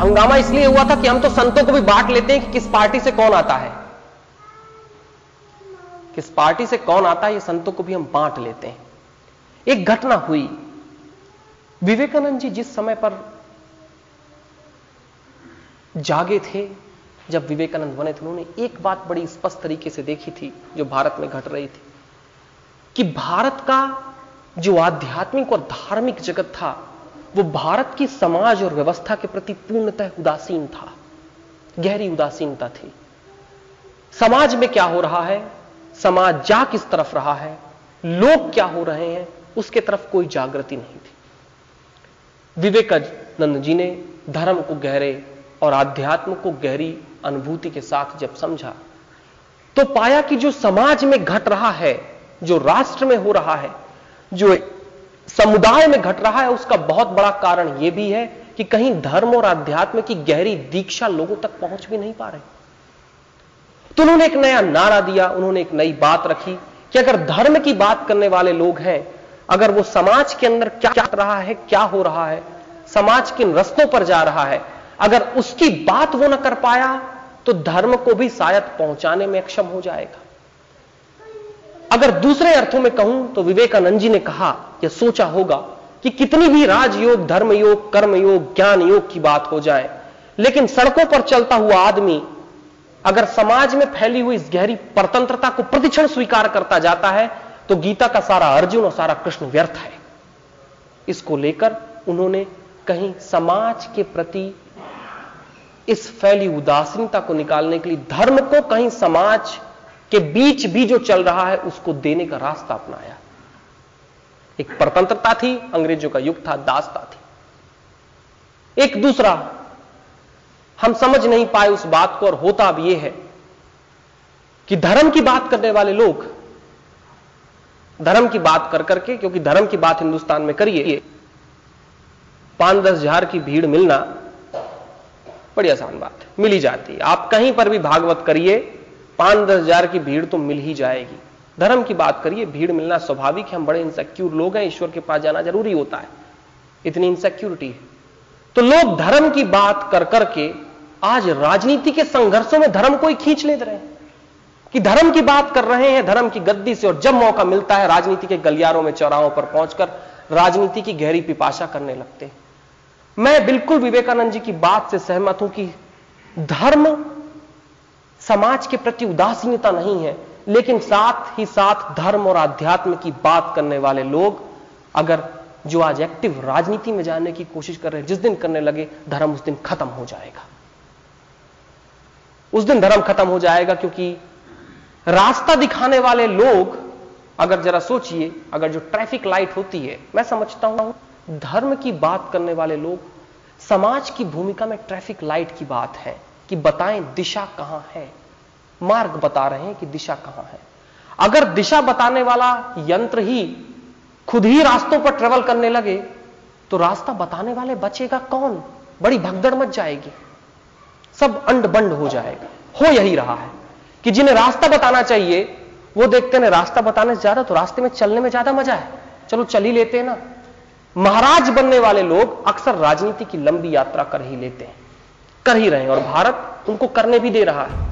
हंगामा इसलिए हुआ था कि हम तो संतों को भी बांट लेते हैं कि किस पार्टी से कौन आता है। किस पार्टी से कौन आता है, ये संतों को भी हम बांट लेते हैं। एक घटना हुई। विवेकानंद जी जिस समय पर जागे थे, जब विवेकानंद बने थे, उन्होंने एक बात बड़ी स्पष्ट तरीके से देखी थी, जो भारत में घट रही थी, कि भारत का जो आध्यात्मिक और धार्मिक जगत था वो भारत की समाज और व्यवस्था के प्रति पूर्णतः उदासीन था। गहरी उदासीनता थी। समाज में क्या हो रहा है? समाज जा किस तरफ़ रहा है? लोग क्या हो रहे हैं? उसके तरफ़ कोई जागृति नहीं थी। विवेकानंद जी ने धर्म को गहरे और आध्यात्म को गहरी अनुभूति के साथ जब समझा तो पाया कि जो समाज में घट रहा है, जो राष्ट्र में हो रहा है, जो समुदाय में घट रहा है, उसका बहुत बड़ा कारण यह भी है कि कहीं धर्म और आध्यात्म की गहरी दीक्षा लोगों तक पहुँच भी नहीं पा रहे। तो उन्होंने एक नया नारा दिया, उन्होंने एक नई बात रखी कि अगर धर्म की बात करने वाले लोग हैं, अगर वो समाज के अंदर क्या क्या रहा है, क्या हो रहा है, समाज किन रस्तों पर जा रहा है, अगर उसकी बात वो ना कर पाया तो धर्म को भी शायद पहुँचाने में अक्षम हो जाएगा। अगर दूसरे अर्थों में कहूँ तो विवेकानंद जी ने कहा या सोचा होगा कि कितनी भी राजयोग धर्म योग कर्म योग ज्ञान योग की बात हो जाए, लेकिन सड़कों पर चलता हुआ आदमी अगर समाज में फैली हुई इस गहरी परतंत्रता को प्रतिक्षण स्वीकार करता जाता है तो गीता का सारा अर्जुन और सारा कृष्ण व्यर्थ है। इसको लेकर उन्होंने कहीं समाज के प्रति इस फैली उदासीनता को निकालने के लिए, धर्म को कहीं समाज के बीच भी जो चल रहा है, उसको देने का रास्ता अपनाया। एक परतंत्रता थी, अंग्रेज़ों का युग था, दासता थी। एक दूसरा, हम समझ नहीं पाए उस बात को, और होता अब यह है कि धर्म की बात करने वाले लोग, धर्म की बात कर करके, क्योंकि धर्म की बात हिंदुस्तान में करिए पाँच दस हज़ार की भीड़ मिलना बड़ी आसान बात है, मिली जाती है। आप कहीं पर भी भागवत करिए पाँच दस हज़ार की भीड़ तो मिल ही जाएगी। धर्म की बात करिए, भीड़ मिलना स्वाभाविक है, हम बड़े इंसेक्यूर लोग हैं, ईश्वर के पास जाना ज़रूरी होता है। इतनी इंसेक्यूरिटी है। तो लोग धर्म की बात कर करके आज राजनीति के संघर्षों में धर्म को ही खींच ले रहे हैं। कि धर्म की बात कर रहे हैं, धर्म की गद्दी से और जब मौका मिलता है, राजनीति के गलियारों में, चौराहों पर पहुंचकर राजनीति की गहरी पिपाशा करने लगते हैं। मैं बिल्कुल विवेकानंद जी की बात से सहमत हूँ कि धर्म समाज के प्रति उदासीनता नहीं है, लेकिन साथ ही साथ धर्म और आध्यात्म की बात करने वाले लोग अगर जो आज एक्टिव राजनीति में जाने की कोशिश कर रहे हैं, जिस दिन करने लगे, धर्म उस दिन खत्म हो जाएगा। उस दिन धर्म खत्म हो जाएगा क्योंकि रास्ता दिखाने वाले लोग, अगर जरा सोचिए, अगर जो ट्रैफ़िक लाइट होती है, मैं समझता हूँ, धर्म की बात करने वाले लोग, समाज की भूमिका में ट्रैफ़िक लाइट की बात है। कि बताएँ दिशा कहाँ है? मार्ग बता रहे हैं कि दिशा कहाँ है। अगर दिशा बताने वाला यंत्र ही खुद ही रास्तों पर ट्रेवल करने लगे तो रास्ता बताने वाले बचेगा कौन? बड़ी भगदड़ मच जाएगी। सब अंड बंड हो जाएगा। हो यही रहा है कि जिन्हें रास्ता बताना चाहिए, वो देखते हैं रास्ता बताने से ज़्यादा तो रास्ते में चलने में ज़्यादा मज़ा है। चलो चल ही लेते हैं ना। महाराज बनने वाले लोग अक्सर राजनीति की लंबी यात्रा कर ही लेते हैं। कर ही रहे हैं और भारत उनको करने भी दे रहा है।